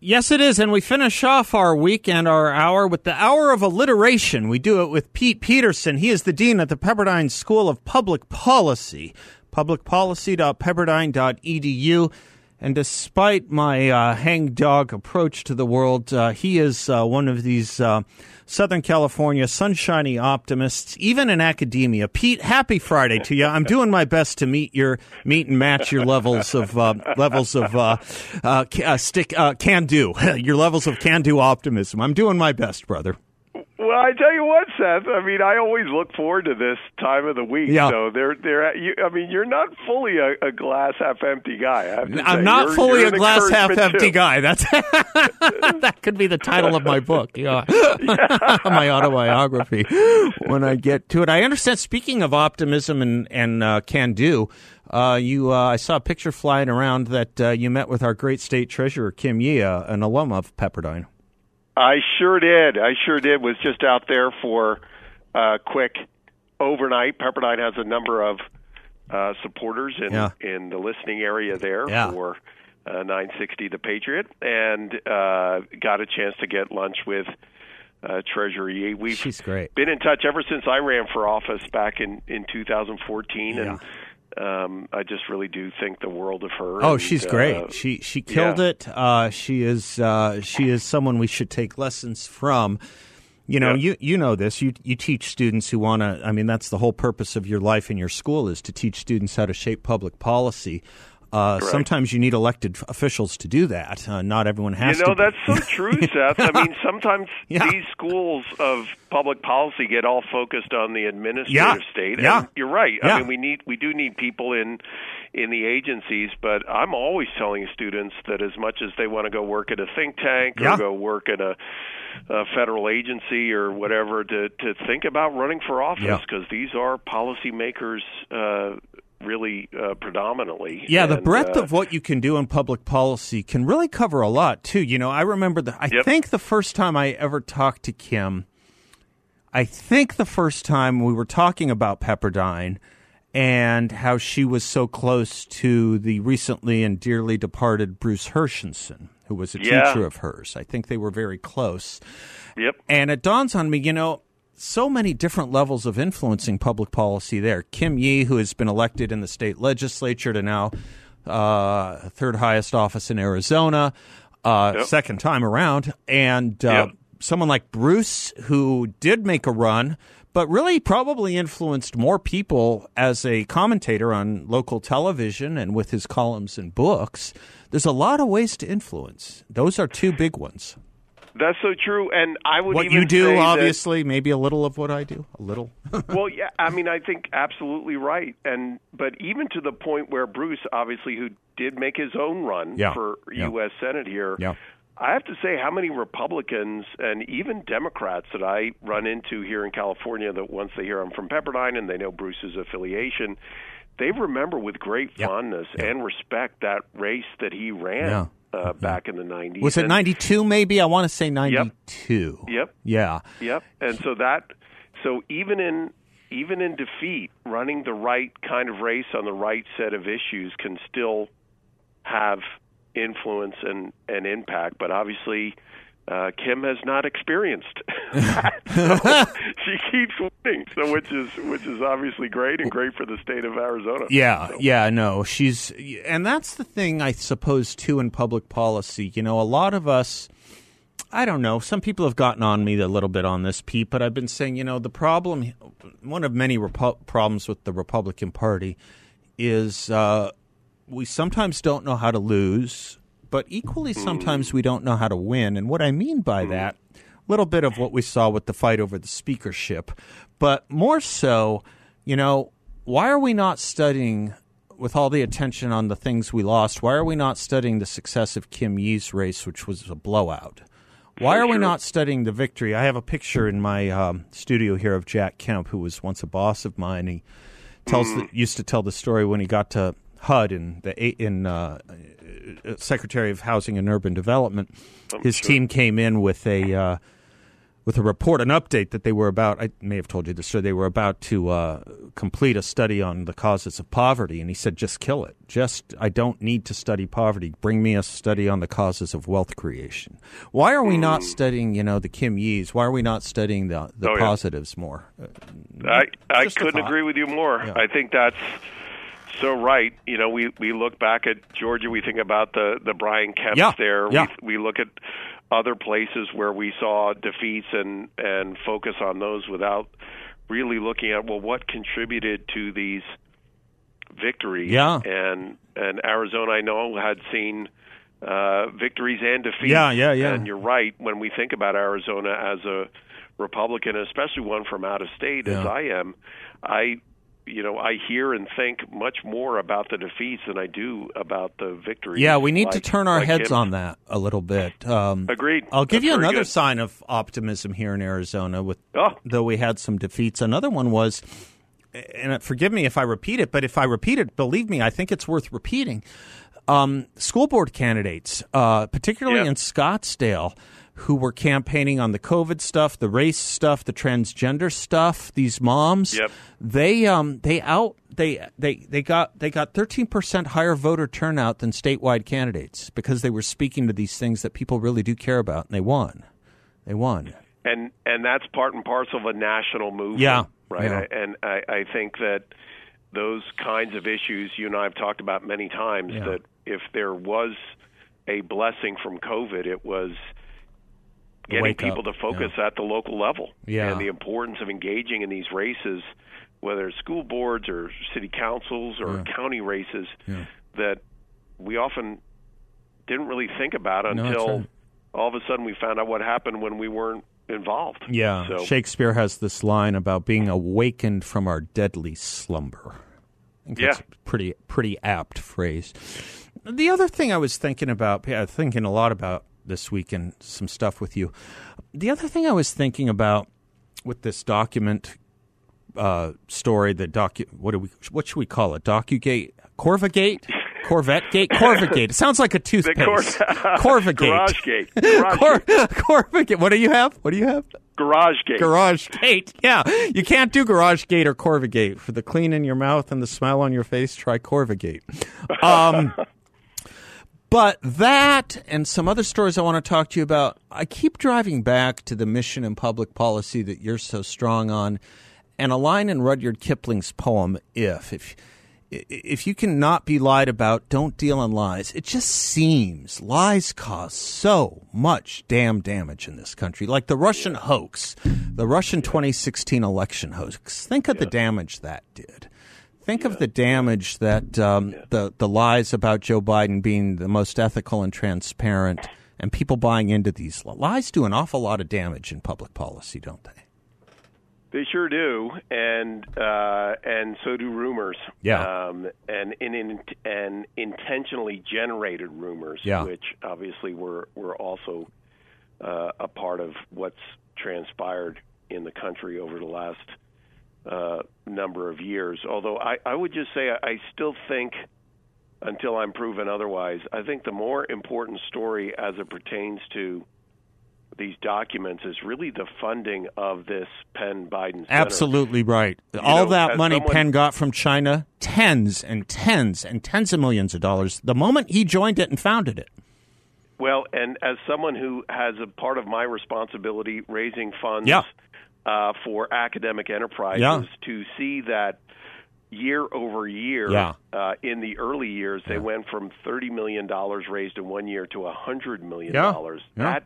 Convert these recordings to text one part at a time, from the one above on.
Yes, it is. And we finish off our week and our hour with the Hour of Alliteration. We do it with Pete Peterson. He is the Dean at the Pepperdine School of Public Policy, publicpolicy.pepperdine.edu. And despite my uh, hangdog approach to the world, uh, he is uh, one of these uh, Southern California sunshiny optimists, even in academia. Pete, happy Friday to you. I'm doing my best to meet your meet and match your levels of uh, levels of uh, stick can do your levels of can do optimism. I'm doing my best, brother. Well, I tell you what, Seth. I mean, I always look forward to this time of the week. Yeah. So they're they're. You, I mean, you're not fully a, a glass half empty guy. I have to I'm say. not You're- fully you're a glass half empty too. guy. That's that could be the title of my book. Yeah. my autobiography. When I get to it, I understand. Speaking of optimism and and uh, can do. Uh, you, uh, I saw a picture flying around that uh, you met with our great state treasurer Kim Yee, uh, an alum of Pepperdine. I sure did. I sure did. Was just out there for uh, quick overnight. Pepperdine has a number of uh, supporters in Yeah. in the listening area there Yeah. for uh, 960 The Patriot, and uh, got a chance to get lunch with uh, Treasurer Yee. We've She's great. been in touch ever since I ran for office back in in 2014, and um, I just really do think the world of her. Oh, and, she's uh, great. She she killed yeah. it. Uh, she is uh, she is someone we should take lessons from. You know, Yeah. you you know this. You you teach students who want to. I mean, that's the whole purpose of your life in your school is to teach students how to shape public policy. Uh, sometimes you need elected officials to do that. Uh, not everyone has to. You know, that's so true, Seth. I mean, sometimes Yeah. these schools of public policy get all focused on the administrative Yeah. state. Yeah. And you're right. Yeah. I mean, we need we do need people in in the agencies, but I'm always telling students that as much as they want to go work at a think tank or go work at a, a federal agency or whatever, to to think about running for office because these are policymakers. Uh, Really, uh, predominantly. Yeah, the breadth uh, of what you can do in public policy can really cover a lot too. You know, I remember the. I Yep. think the first time I ever talked to Kim, I think the first time we were talking about Pepperdine and how she was so close to the recently and dearly departed Bruce Herschensohn, who was a Yeah. teacher of hers. I think they were very close. Yep. And it dawns on me, you know, so many different levels of influencing public policy there. Kim Yee, who has been elected in the state legislature to now uh, third highest office in Arizona, uh, Yep. second time around, and uh, Yep. someone like Bruce, who did make a run. But really, probably influenced more people as a commentator on local television and with his columns and books. There's a lot of ways to influence. Those are two big ones That's so true, and I would what you do, say that- obviously, maybe a little of what I do, a little. well, yeah, I mean, I think absolutely right, and but even to the point where Bruce, obviously, who did make his own run Yeah, for yeah. U.S. Senate here, Yeah. I have to say how many Republicans and even Democrats that I run into here in California that once they hear I'm from Pepperdine and they know Bruce's affiliation, they remember with great Yeah, fondness and respect that race that he ran Yeah, uh, back in the 90s. Was it 92 maybe? I want to say 92. Yep. Yeah. Yep. And so that so even in even in defeat, running the right kind of race on the right set of issues can still have influence and, and impact. But obviously uh, Kim has not experienced. So she keeps winning, so which is which is obviously great and great for the state of Arizona. Yeah, So- yeah, no. She's and that's the thing I suppose too in public policy. You know, a lot of us I don't know. Some people have gotten on me a little bit on this, Pete, but I've been saying, you know, the problem, one of many repu- problems with the Republican Party is uh, we sometimes don't know how to lose, but equally sometimes we don't know how to win. And what I mean by that, a little bit of what we saw with the fight over the speakership, but more so, you know, why are we not studying with all the attention on the things we lost, why are we not studying the success of Kim Yee's race, which was a blowout? Why are we not studying the victory? I have a picture in my um, studio here of Jack Kemp, who was once a boss of mine. He tells Mm. the, used to tell the story when he got to HUD in the in uh, Secretary of Housing and Urban Development. His team came in with a uh, with a report, an update that they were about. I may have told you this story. They were about to uh, complete a study on the causes of poverty, and he said, "Just kill it. Just I don't need to study poverty. Bring me a study on the causes of wealth creation." Why are we not studying, you know, the Kim Yees? Why are we not studying the the Oh, yeah. positives more? Uh, I I Just couldn't agree with you more. Yeah. I think that's so right. You know, we we look back at Georgia, we think about the the Brian Kemp Yeah, there. yeah. We we look at other places where we saw defeats and and focus on those without really looking at well what contributed to these victories. Yeah. And and Arizona I know had seen uh, victories and defeats. Yeah, yeah, yeah. And you're right when we think about Arizona as a Republican, especially one from out of state as I am, I you know I hear and think much more about the defeats than I do about the victories. Yeah, we need to turn our like heads him. on that a little bit. Um, Agreed. I'll give That's you another good. sign of optimism here in Arizona. With Oh. though we had some defeats, another one was, and forgive me if I repeat it, but if I repeat it, believe me, I think it's worth repeating. Um, school board candidates, uh, particularly Yeah. in Scottsdale, who were campaigning on the COVID stuff, the race stuff, the transgender stuff. These moms, Yep. they um they out they they they got they got 13% higher voter turnout than statewide candidates because they were speaking to these things that people really do care about and they won. They won. and and that's part and parcel of a national movement. Yeah, right. yeah. I, and I, I think that those kinds of issues you and I have talked about many times. Yeah. That if there was a blessing from COVID, it was getting people up, to focus at the local level Yeah. and the importance of engaging in these races, whether it's school boards or city councils or county races, that we often didn't really think about No, until right. all of a sudden we found out what happened when we weren't involved. Yeah. So Shakespeare has this line about being awakened from our deadly slumber. That's Yeah. pretty pretty apt phrase. The other thing I was thinking about, thinking a lot about this week and some stuff with you. The other thing I was thinking about with this document uh, story, the docu, what do we, what should we call it? Docugate, Corvagate, Corvette Gate, Corvagate. It sounds like a toothpaste. Cor- Corvagate. Garage gate. Garage, Cor- gate. Corvagate. What do you have? What do you have? Garage gate. Garage Gate. Yeah, you can't do Garage Gate or Corvagate for the clean in your mouth and the smile on your face. Try Corvagate. Um, but that and some other stories I want to talk to you about. I keep driving back to the mission and public policy that you're so strong on, and a line in Rudyard Kipling's poem "If." If if you cannot be lied about, don't deal in lies. It just seems lies cause so much damn damage in this country. Like the Russian hoax, the Russian 2016 election hoax. Think of the damage that did. Think of the damage that um, the the lies about Joe Biden being the most ethical and transparent, and people buying into these lies do an awful lot of damage in public policy, don't they? They sure do, and uh, and so do rumors. Yeah. Um, and in, in and intentionally generated rumors, Yeah. which obviously were were also uh, a part of what's transpired in the country over the last uh, number of years. Although I, I would just say I, I still think, until I'm proven otherwise, I think the more important story as it pertains to these documents is really the funding of this Penn Biden Center. Absolutely right. All know, that money someone- Penn got from China, tens and tens and tens of millions of dollars, the moment he joined it and founded it. Well, and as someone who has a part of my responsibility raising funds Yeah. Uh, for academic enterprises, Yeah. to see that year over year, Yeah. uh, in the early years, they went from thirty million dollars raised in one year to a hundred million Yeah. dollars. Yeah. That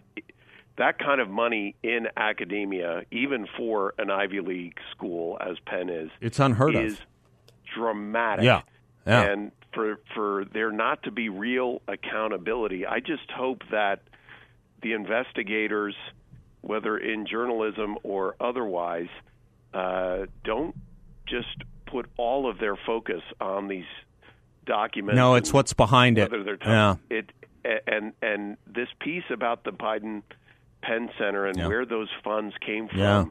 that kind of money in academia, even for an Ivy League school as Penn is, It's unheard is of. dramatic. Yeah. Yeah. And for for there not to be real accountability, I just hope that the investigators, whether in journalism or otherwise, uh, don't just put all of their focus on these documents. No, it's what's behind it. Yeah. it and and this piece about the Biden Penn Center and Yeah. where those funds came from. Yeah.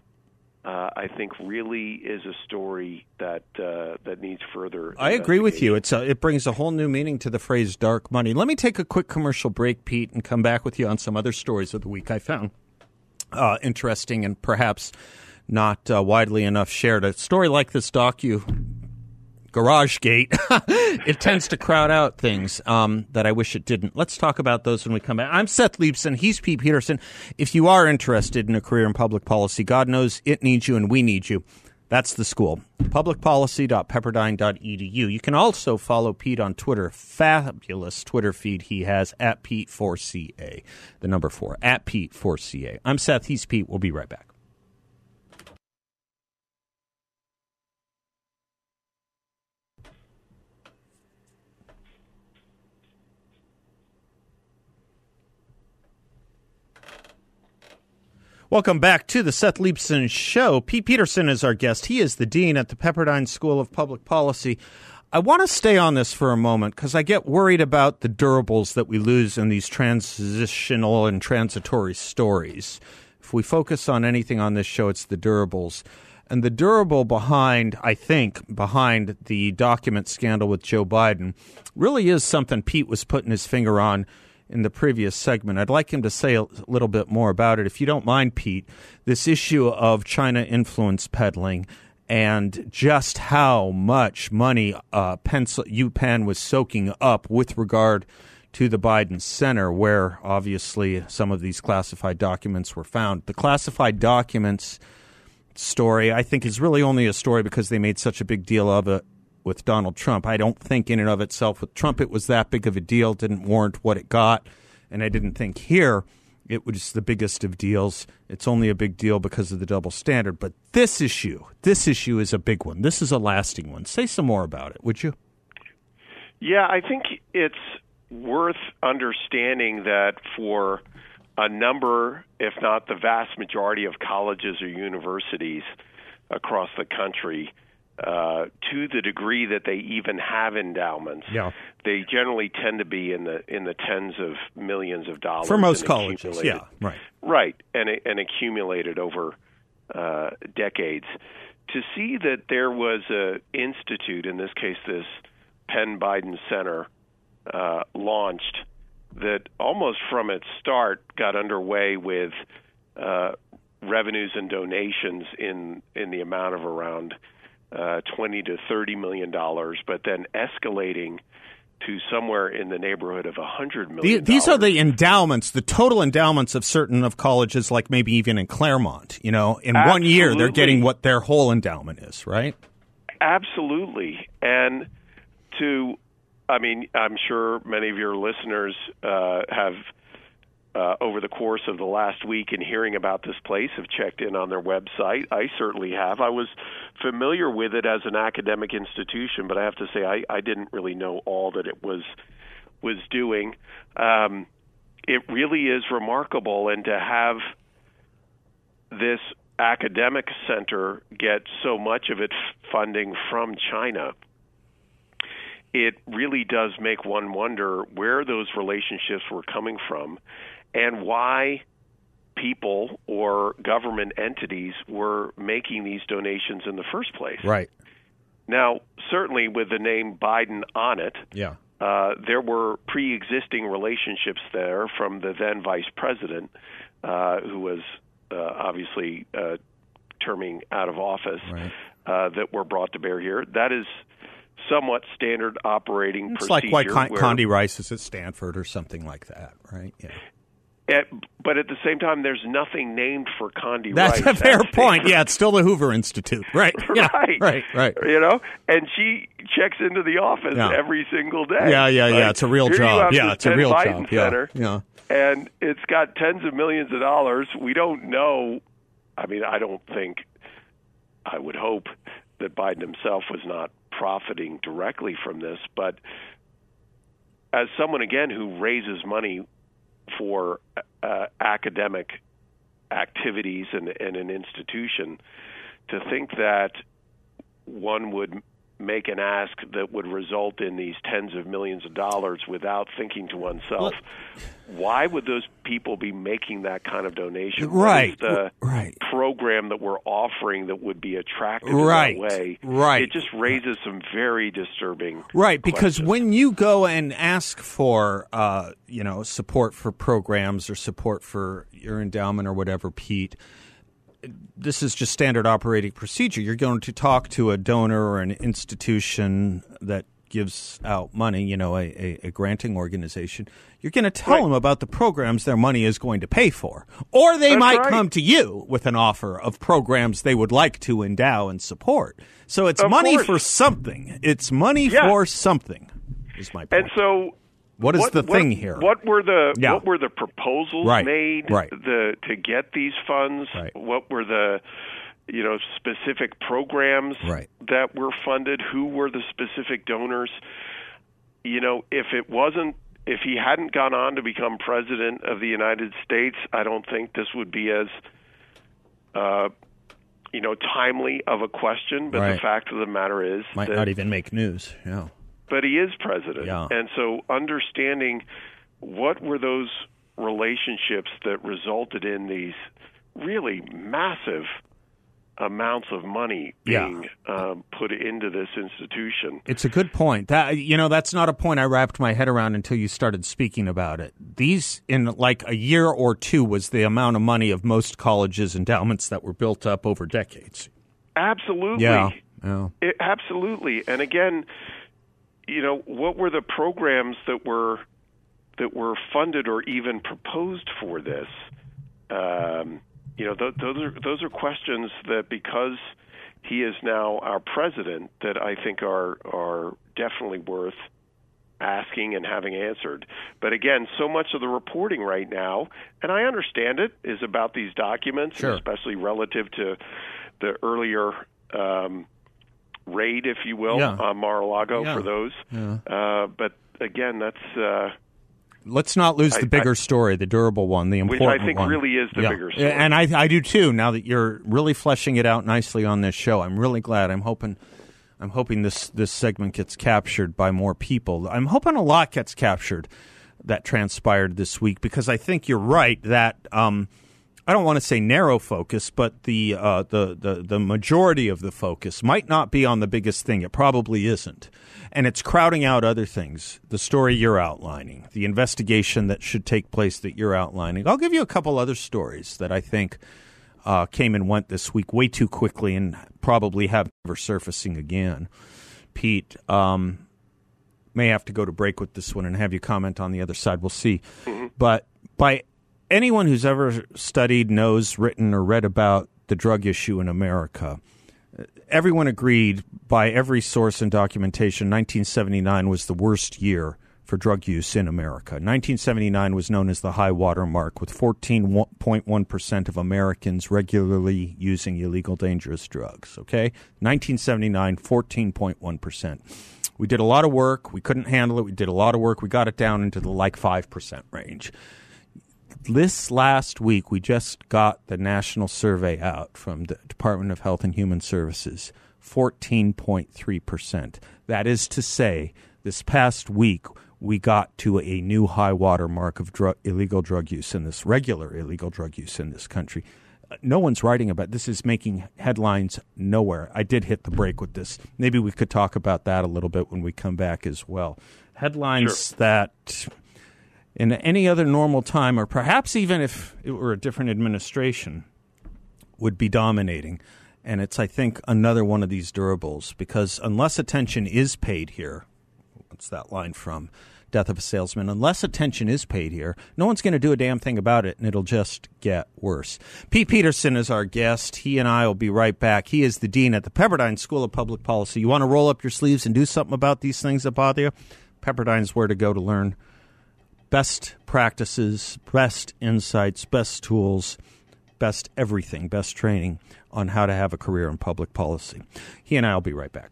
Uh, I think really is a story that uh, that needs further. I agree with you. It's a, it brings a whole new meaning to the phrase "dark money." Let me take a quick commercial break, Pete, and come back with you on some other stories of the week I found uh, interesting and perhaps not uh, widely enough shared. A story like this docu Garage Gate, it tends to crowd out things um, that I wish it didn't. Let's talk about those when we come back. I'm Seth Leibsohn. He's Pete Peterson. If you are interested in a career in public policy, God knows it needs you and we need you. That's the school. Publicpolicy.pepperdine.edu. You can also follow Pete on Twitter. Fabulous Twitter feed he has at Pete4CA. The number four, at Pete4CA. I'm Seth. He's Pete. We'll be right back. Welcome back to the Seth Leibsohn Show. Pete Peterson is our guest. He is the dean at the Pepperdine School of Public Policy. I want to stay on this for a moment because I get worried about the durables that we lose in these transitional and transitory stories. If we focus on anything on this show, it's the durables. And the durable behind, I think, behind the document scandal with Joe Biden really is something Pete was putting his finger on in the previous segment. I'd like him to say a little bit more about it. If you don't mind, Pete, this issue of China influence peddling and just how much money uh, Pencil, UPenn was soaking up with regard to the Biden Center, where obviously some of these classified documents were found. The classified documents story, I think, is really only a story because they made such a big deal of it with Donald Trump. I don't think in and of itself with Trump it was that big of a deal, didn't warrant what it got. And I didn't think here it was the biggest of deals. It's only a big deal because of the double standard. But this issue, this issue is a big one. This is a lasting one. Say some more about it, would you? Yeah, I think it's worth understanding that for a number, if not the vast majority of colleges or universities across the country, uh, to the degree that they even have endowments, Yeah. they generally tend to be in the in the tens of millions of dollars For most colleges, yeah, right. right, and and accumulated over uh, decades. To see that there was a institute, in this case, this Penn Biden Center, uh, launched that almost from its start got underway with uh, revenues and donations in in the amount of around uh, 20 to 30 million dollars, but then escalating to somewhere in the neighborhood of 100 The- These are the endowments, the total endowments of certain of colleges, like maybe even in Claremont. You know, in one year they're getting what their whole endowment is, right? Absolutely. And to, I mean, I'm sure many of your listeners uh, have, uh, over the course of the last week in hearing about this place, have checked in on their website. I certainly have. I was familiar with it as an academic institution, but I have to say I, I didn't really know all that it was was doing. Um, it really is remarkable, and to have this academic center get so much of its funding from China, it really does make one wonder where those relationships were coming from and why people or government entities were making these donations in the first place. Right. Now, certainly with the name Biden on it, Yeah. uh, there were pre-existing relationships there from the then vice president, uh, who was uh, obviously uh, terming out of office, Right. uh, that were brought to bear here. That is somewhat standard operating It's procedure. like why Con- where- Condi Rice is at Stanford or something like that, right? Yeah. At- but at the same time, there's nothing named for Condi That's Rice a fair at point. Yeah, it's still the Hoover Institute, right? Yeah, right, right, right. You know, and she checks into the office Yeah. every single day. Yeah, yeah, yeah. It's a real Here job. Yeah, it's a real Biden job. Yeah, yeah. and it's got tens of millions of dollars. We don't know. I mean, I don't think. I would hope that Biden himself was not profiting directly from this, but as someone again who raises money for uh, academic activities and, and an institution, to think that one would make an ask that would result in these tens of millions of dollars without thinking to oneself, why would those people be making that kind of donation? Right, the right. program that we're offering that would be attractive Right, in that way? right. It just raises some very disturbing Right, because questions. when you go and ask for, uh, you know, support for programs or support for your endowment or whatever, Pete, this is just standard operating procedure. You're going to talk to a donor or an institution that gives out money, you know, a, a, a granting organization. You're going to tell Right. them about the programs their money is going to pay for. Or they That's might right. come to you with an offer of programs they would like to endow and support. So it's Of money course. for something. It's money Yeah. for something. Is my point. And so, What is the thing here? What were the Yeah. what were the proposals Right, made right. the to get these funds? Right. What were the you know specific programs that were funded? Who were the specific donors? You know, if it wasn't if he hadn't gone on to become president of the United States, I don't think this would be as uh, you know timely of a question. But the fact of the matter is Might not even make news. Yeah. But he is president. Yeah. And so understanding what were those relationships that resulted in these really massive amounts of money Yeah. being um, put into this institution. It's a good point. That you know, that's not a point I wrapped my head around until you started speaking about it. These in like a year or two was the amount of money of most colleges endowments that were built up over decades. Absolutely. Yeah. Yeah. It, absolutely. And again, you know, what were the programs that were that were funded or even proposed for this? Um, you know, th- those are those are questions that because he is now our president, that I think are are definitely worth asking and having answered. But again, so much of the reporting right now, and I understand it, is about these documents, Sure. especially relative to the earlier um, raid, if you will, Yeah. on Mar-a-Lago Yeah. for those. Yeah. Uh, but again, that's uh, Let's not lose the bigger I- story, the durable one, the Which important I think one. really is the Yeah. bigger story. And I, I do too. Now that you're really fleshing it out nicely on this show, I'm really glad. I'm hoping, I'm hoping this this segment gets captured by more people. I'm hoping a lot gets captured that transpired this week because I think you're right that. Um, I don't want to say narrow focus, but the, uh, the the the majority of the focus might not be on the biggest thing. It probably isn't, and it's crowding out other things. The story you're outlining, the investigation that should take place that you're outlining. I'll give you a couple other stories that I think uh, came and went this week way too quickly and probably have never surfacing again. Pete, um, may have to go to break with this one and have you comment on the other side. We'll see. But by anyone who's ever studied, knows, written, or read about the drug issue in America, everyone agreed by every source and documentation 1979 was the worst year for drug use in America. 1979 was known as the high water mark, with 14.1% of Americans regularly using illegal dangerous drugs. Okay? 1979, 14.1%. We did a lot of work. We couldn't handle it. We did a lot of work. We got it down into the like 5% range this last week, we just got the national survey out from the Department of Health and Human Services 14.3%. That is to say, this past week, we got to a new high water mark of drug, illegal drug use in this regular illegal drug use in this country. No one's writing about this. Is making headlines nowhere. I did hit the break with this. Maybe we could talk about that a little bit when we come back as well. Headlines that in any other normal time, or perhaps even if it were a different administration, would be dominating. And it's, I think, another one of these durables because unless attention is paid here, what's that line from? Death of a Salesman. Unless attention is paid here, no one's going to do a damn thing about it, and it'll just get worse. Pete Peterson is our guest. He and I will be right back. He is the dean at the Pepperdine School of Public Policy. You want to roll up your sleeves and do something about these things that bother you? Pepperdine's where to go to learn best practices, best insights, best tools, best everything, best training on how to have a career in public policy. He and I will be right back.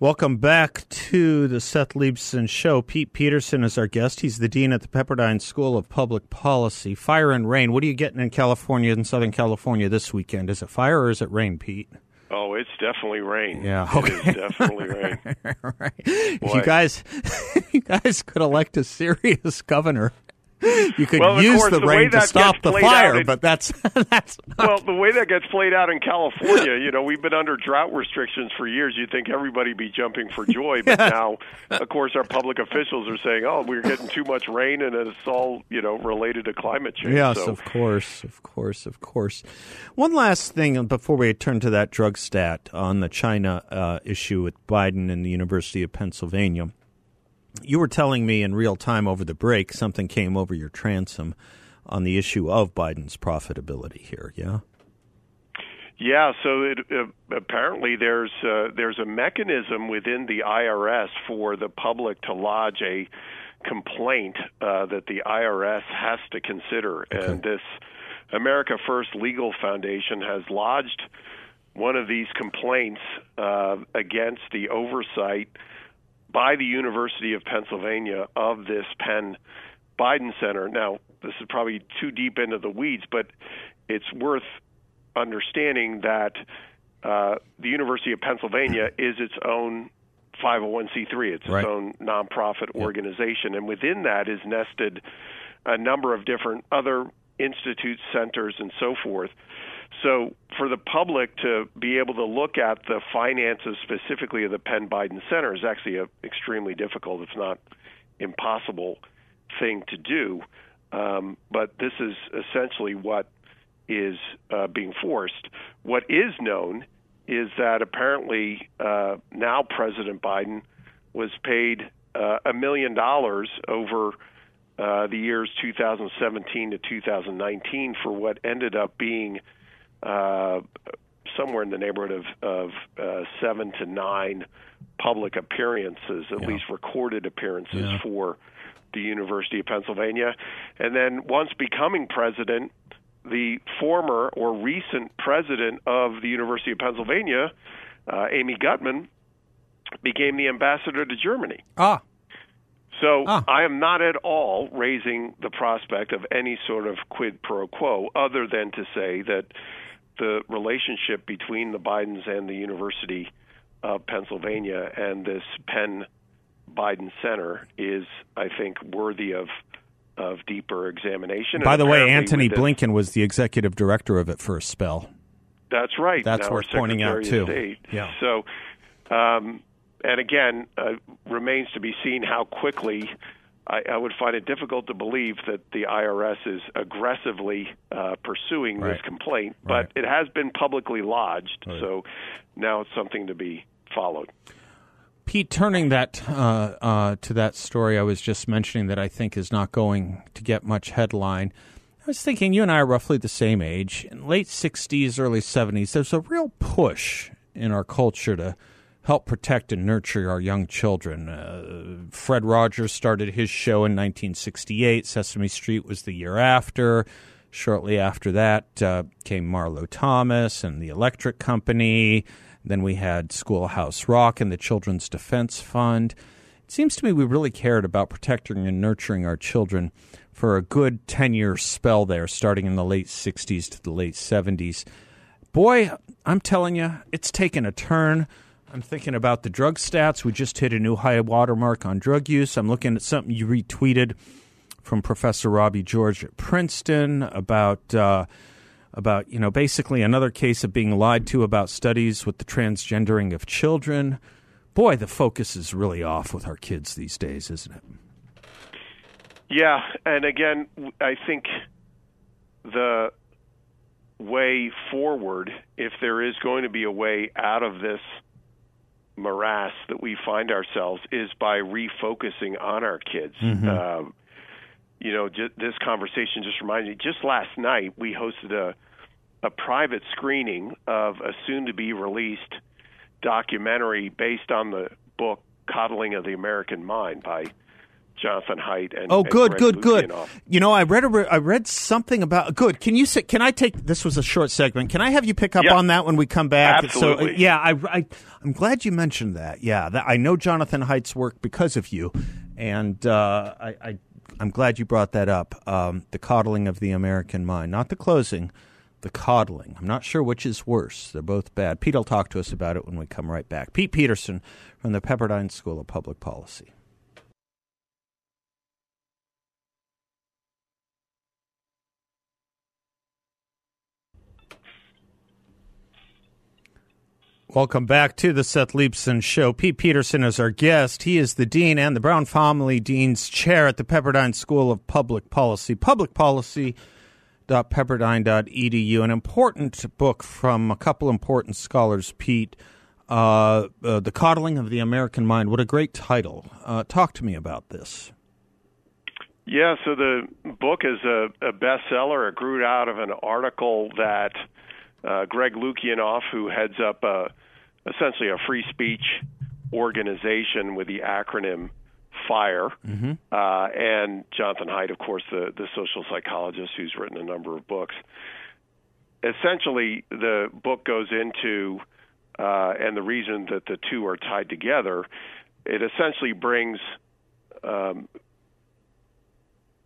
Welcome back to the Seth Leibsohn Show. Pete Peterson is our guest. He's the dean at the Pepperdine School of Public Policy. Fire and rain. What are you getting in California and Southern California this weekend? Is it fire or is it rain, Pete? Oh, it's definitely rain. Yeah, okay. it is definitely rain. right. If you guys, you guys could elect a serious governor you could well, use course, the, the rain to stop the fire, in, but that's that's not. well the way that gets played out in California. You know, we've been under drought restrictions for years. You'd think everybody be jumping for joy, but yes. now, of course, our public officials are saying, "Oh, we're getting too much rain, and it's all you know related to climate change." Yes, so. of course, of course, of course. One last thing before we turn to that drug stat on the China uh, issue with Biden and the University of Pennsylvania you were telling me in real time over the break something came over your transom on the issue of Biden's profitability here, yeah? Yeah, so it, uh, apparently there's uh, there's a mechanism within the IRS for the public to lodge a complaint uh, that the IRS has to consider, okay. and this America First Legal Foundation has lodged one of these complaints uh, against the oversight by the University of Pennsylvania of this Penn Biden Center. Now, this is probably too deep into the weeds, but it's worth understanding that uh, the University of Pennsylvania is its own 501c3. It's its right. own nonprofit organization, and within that is nested a number of different other institutes, centers, and so forth. So, for the public to be able to look at the finances specifically of the Penn Biden Center is actually an extremely difficult, if not impossible, thing to do. Um, but this is essentially what is uh, being forced. What is known is that apparently uh, now President Biden was paid uh, a million dollars over uh, the years 2017 to 2019 for what ended up being uh, somewhere in the neighborhood of, of uh, seven to nine public appearances, at yeah. least recorded appearances yeah. for the University of Pennsylvania. And then once becoming president, the former or recent president of the University of Pennsylvania, uh, Amy Gutmann, became the ambassador to Germany. Ah. So ah. I am not at all raising the prospect of any sort of quid pro quo, other than to say that the relationship between the Bidens and the University of Pennsylvania and this Penn Biden Center is, I think, worthy of of deeper examination. By the way, Antony Blinken was the executive director of it for a spell. That's right. That's worth pointing out too. State. Yeah. So, um, and again, uh, remains to be seen how quickly I, I, would find it difficult to believe that the IRS is aggressively uh, pursuing right. this complaint, right. but it has been publicly lodged, right. so now it's something to be followed. Pete, turning that uh, uh, to that story I was just mentioning that I think is not going to get much headline. I was thinking you and I are roughly the same age. In late 60s, early 70s, there's a real push in our culture to help protect and nurture our young children. Uh, Fred Rogers started his show in 1968. Sesame Street was the year after. Shortly after that uh, came Marlo Thomas and the Electric Company. Then we had Schoolhouse Rock and the Children's Defense Fund. It seems to me we really cared about protecting and nurturing our children for a good 10 year spell there, starting in the late 60s to the late 70s. Boy, I'm telling you, it's taken a turn. I'm thinking about the drug stats. We just hit a new high watermark on drug use. I'm looking at something you retweeted from Professor Robbie George at Princeton about uh, about you know basically another case of being lied to about studies with the transgendering of children. Boy, the focus is really off with our kids these days, isn't it? Yeah, and again, I think the way forward, if there is going to be a way out of this morass that we find ourselves is by refocusing on our kids. Mm-hmm. Uh, you know, this conversation just reminded me. Just last night, we hosted a a private screening of a soon-to-be released documentary based on the book "Coddling of the American Mind" by Jonathan Haidt and oh, and good, Greg good, good. You know, I read a, re- I read something about good. Can you say? Can I take? This was a short segment. Can I have you pick up Yeah. on that when we come back? Absolutely. So, yeah, I, I I'm glad you mentioned that. Yeah, that, I know Jonathan Haidt's work because of you, and uh, I, I I'm glad you brought that up. Um, the coddling of the American mind, not the closing. The coddling. I'm not sure which is worse. They're both bad. Pete will talk to us about it when we come right back. Pete Peterson from the Pepperdine School of Public Policy. Welcome back to the Seth Leibsohn Show. Pete Peterson is our guest. He is the dean and the Brown Family Dean's chair at the Pepperdine School of Public Policy. Publicpolicy.pepperdine.edu. An important book from a couple important scholars, Pete. Uh, uh, the Coddling of the American Mind. What a great title. Uh, talk to me about this. Yeah, so the book is a, a bestseller. It grew out of an article that uh, Greg Lukianoff, who heads up a, essentially a free speech organization with the acronym FIRE, uh, and Jonathan Haidt, of course, the, the social psychologist who's written a number of books. Essentially, the book goes into, uh, and the reason that the two are tied together, it essentially brings um,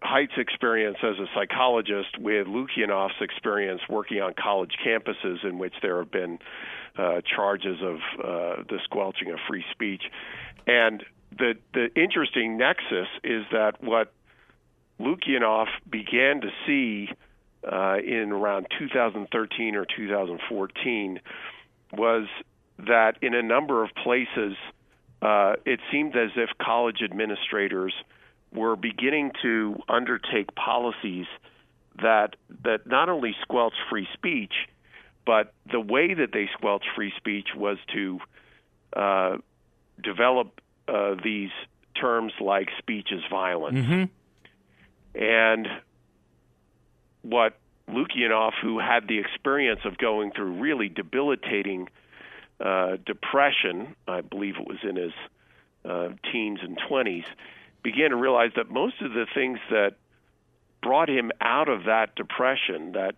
Haidt's experience as a psychologist with Lukianoff's experience working on college campuses in which there have been uh, charges of uh, the squelching of free speech. And the the interesting nexus is that what Lukianoff began to see uh, in around 2013 or 2014 was that in a number of places uh, it seemed as if college administrators were beginning to undertake policies that that not only squelch free speech, but the way that they squelch free speech was to uh, develop uh, these terms like speech is violence. And what Lukianoff, who had the experience of going through really debilitating uh, depression, I believe it was in his uh, teens and 20s, began to realize that most of the things that brought him out of that depression, that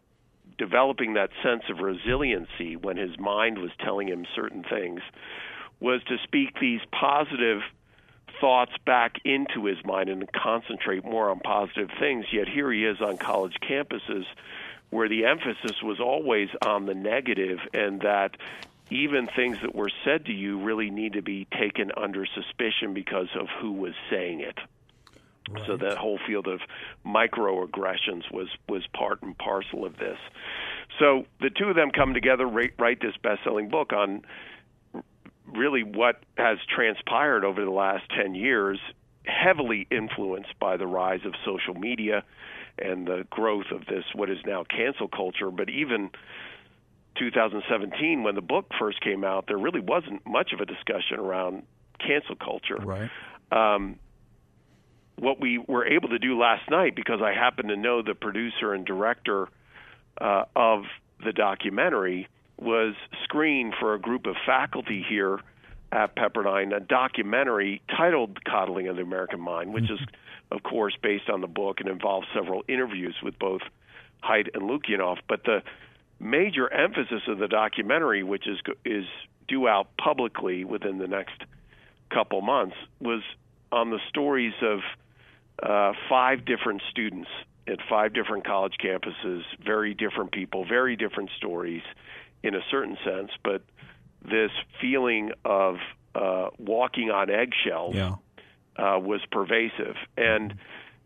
developing that sense of resiliency when his mind was telling him certain things, was to speak these positive thoughts back into his mind and concentrate more on positive things. Yet here he is on college campuses where the emphasis was always on the negative and that even things that were said to you really need to be taken under suspicion because of who was saying it. So that whole field of microaggressions was was part and parcel of this. So the two of them come together, write, write this best-selling book on really what has transpired over the last 10 years, heavily influenced by the rise of social media and the growth of this, what is now cancel culture. But even 2017, when the book first came out, there really wasn't much of a discussion around cancel culture. Right. Um, what we were able to do last night, because I happen to know the producer and director uh, of the documentary, was screen for a group of faculty here at Pepperdine a documentary titled Coddling of the American Mind, which is, of course, based on the book and involves several interviews with both Haidt and Lukianoff. But the major emphasis of the documentary, which is is due out publicly within the next couple months, was on the stories of uh, five different students at five different college campuses, very different people, very different stories in a certain sense, but this feeling of uh, walking on eggshells Yeah. uh, was pervasive. And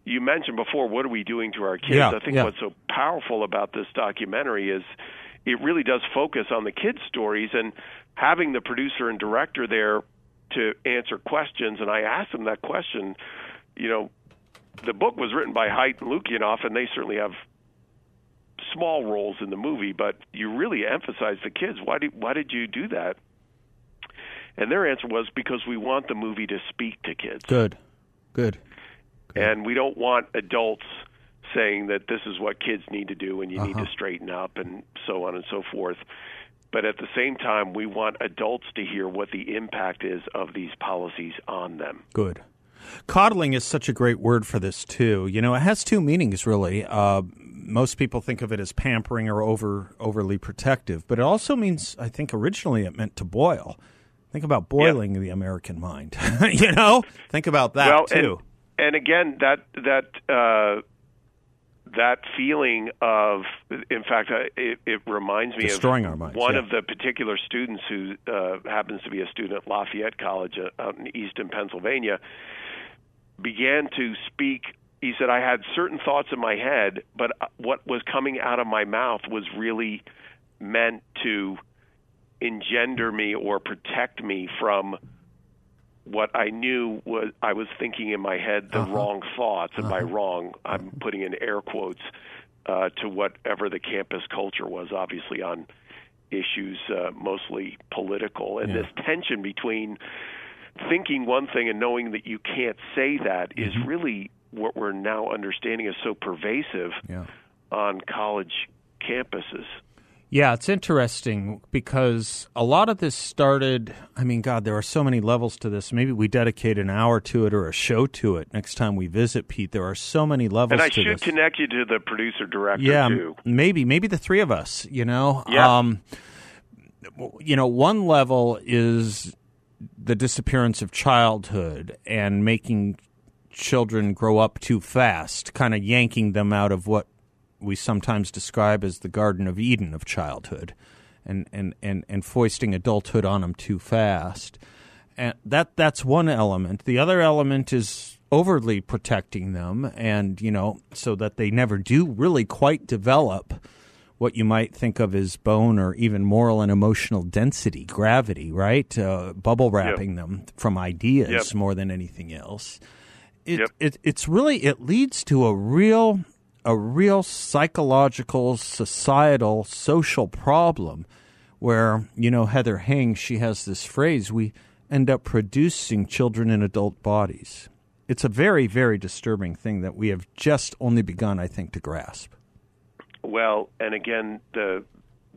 you mentioned before, what are we doing to our kids? Yeah, I think yeah. what's so powerful about this documentary is it really does focus on the kids' stories and having the producer and director there to answer questions. And I asked them that question. You know, the book was written by Haidt and Lukianoff, and they certainly have small roles in the movie, but you really emphasize the kids. Why did why did you do that? And their answer was because we want the movie to speak to kids. Good. Good. And we don't want adults saying that this is what kids need to do and you need Uh-huh. to straighten up and so on and so forth. But at the same time, we want adults to hear what the impact is of these policies on them. Good. Coddling is such a great word for this too. You know, it has two meanings really. Uh, most people think of it as pampering or over overly protective, but it also means, I think, originally it meant to boil. Think about boiling the American mind. you know, think about that well, too. And, and again, that that uh, that feeling of, in fact, uh, it, it reminds me Destroying of our minds, one yeah. of the particular students who uh, happens to be a student at Lafayette College uh, out in Easton, Pennsylvania, began to speak. He said, "I had certain thoughts in my head, but uh, what was coming out of my mouth was really meant to engender me or protect me from." What I knew was I was thinking in my head the Uh-huh. wrong thoughts, and by wrong, I'm putting in air quotes uh, to whatever the campus culture was, obviously on issues uh, mostly political, and Yeah. this tension between thinking one thing and knowing that you can't say that is Mm-hmm. really what we're now understanding is so pervasive Yeah. on college campuses. Yeah, it's interesting because a lot of this started. I mean, God, there are so many levels to this. Maybe we dedicate an hour to it or a show to it next time we visit, Pete. There are so many levels And I should this. connect you to the producer director yeah, too. maybe, maybe the three of us. You know, Yeah. um, you know, one level is the disappearance of childhood and making children grow up too fast, kind of yanking them out of what we sometimes describe as the Garden of Eden of childhood, and and and, and foisting adulthood on them too fast. And that that's one element. The other element is overly protecting them, and you know, so that they never do really quite develop what you might think of as bone or even moral and emotional density, gravity, right? Uh, bubble wrapping them from ideas Yep. more than anything else. It, Yep. it, it's really it leads to a real a real psychological, societal, social problem where you know Heather Heying she has this phrase we end up producing children in adult bodies. It's a very very disturbing thing that we have just only begun I think to grasp. Well, and again, the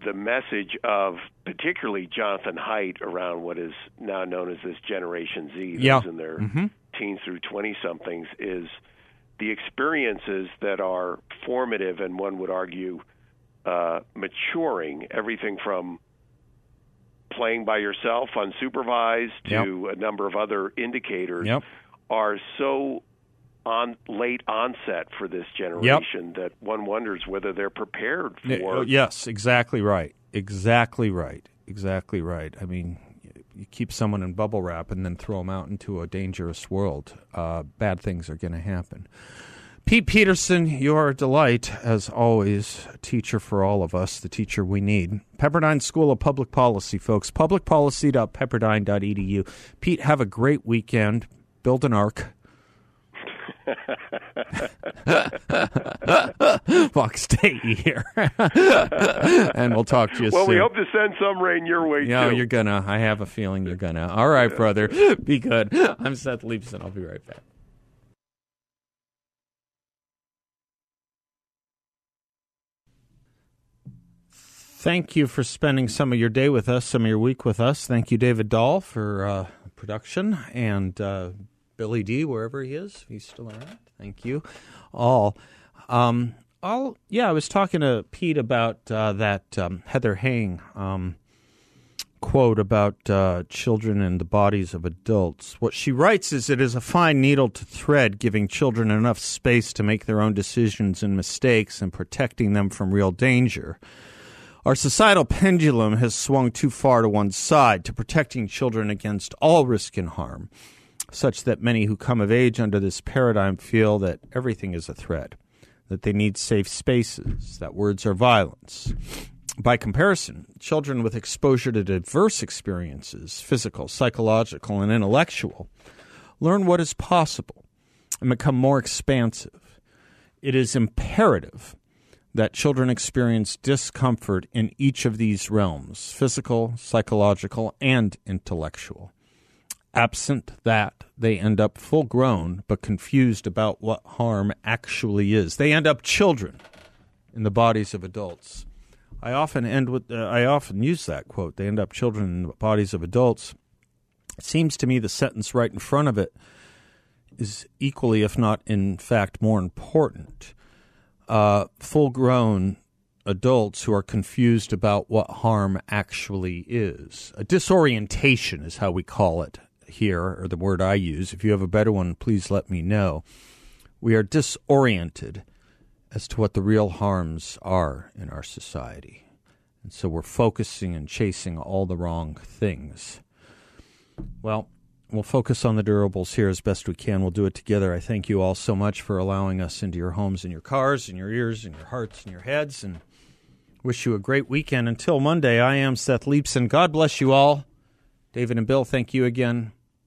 the message of particularly Jonathan Haidt around what is now known as this Generation Z, those Yeah. in their Mhm. teens through twenty somethings, is the experiences that are formative and one would argue uh, maturing. Everything from playing by yourself unsupervised to a number of other indicators Yep. are so on late onset for this generation that one wonders whether they're prepared for oh, yes, exactly right. Exactly right. Exactly right. I mean, you keep someone in bubble wrap and then throw them out into a dangerous world. Uh, bad things are going to happen. Pete Peterson, you're a delight, as always, teacher for all of us, the teacher we need. Pepperdine School of Public Policy, folks. Publicpolicy.pepperdine.edu. Pete, have a great weekend. Build an ark. Fuck, stay here. and we'll talk to you Well, soon. we hope to send some rain your way Yeah, too. you're gonna. I have a feeling you're gonna. All right, brother. Be good. I'm Seth Leibsohn. I'll be right back. Thank you for spending some of your day with us, some of your week with us. Thank you, David Dahl, for uh, production, and uh, Billy D, wherever he is, he's still around. Thank you, all. Um, all yeah, I was talking to Pete about uh, that um, Heather Heying um, quote about uh, children and the bodies of adults. What she writes is it is a fine needle to thread, giving children enough space to make their own decisions and mistakes and protecting them from real danger. Our societal pendulum has swung too far to one side to protecting children against all risk and harm, such that many who come of age under this paradigm feel that everything is a threat, that they need safe spaces, that words are violence. By comparison, children with exposure to diverse experiences, physical, psychological, and intellectual, learn what is possible and become more expansive. It is imperative that children experience discomfort in each of these realms physical, psychological, and intellectual. Absent that, they end up full grown but confused about what harm actually is. They end up children in the bodies of adults. I often end with uh, I often use that quote. They end up children in the bodies of adults. It seems to me the sentence right in front of it is equally, if not in fact more important. Uh, full grown adults who are confused about what harm actually is. A disorientation is how we call it here, or the word I use. If you have a better one, please let me know. We are disoriented as to what the real harms are in our society. And so we're focusing and chasing all the wrong things. Well, we'll focus on the durables here as best we can. We'll do it together. I thank you all so much for allowing us into your homes and your cars and your ears and your hearts and your heads and wish you a great weekend. Until Monday, I am Seth Leibsohn. God bless you all. David and Bill, thank you again.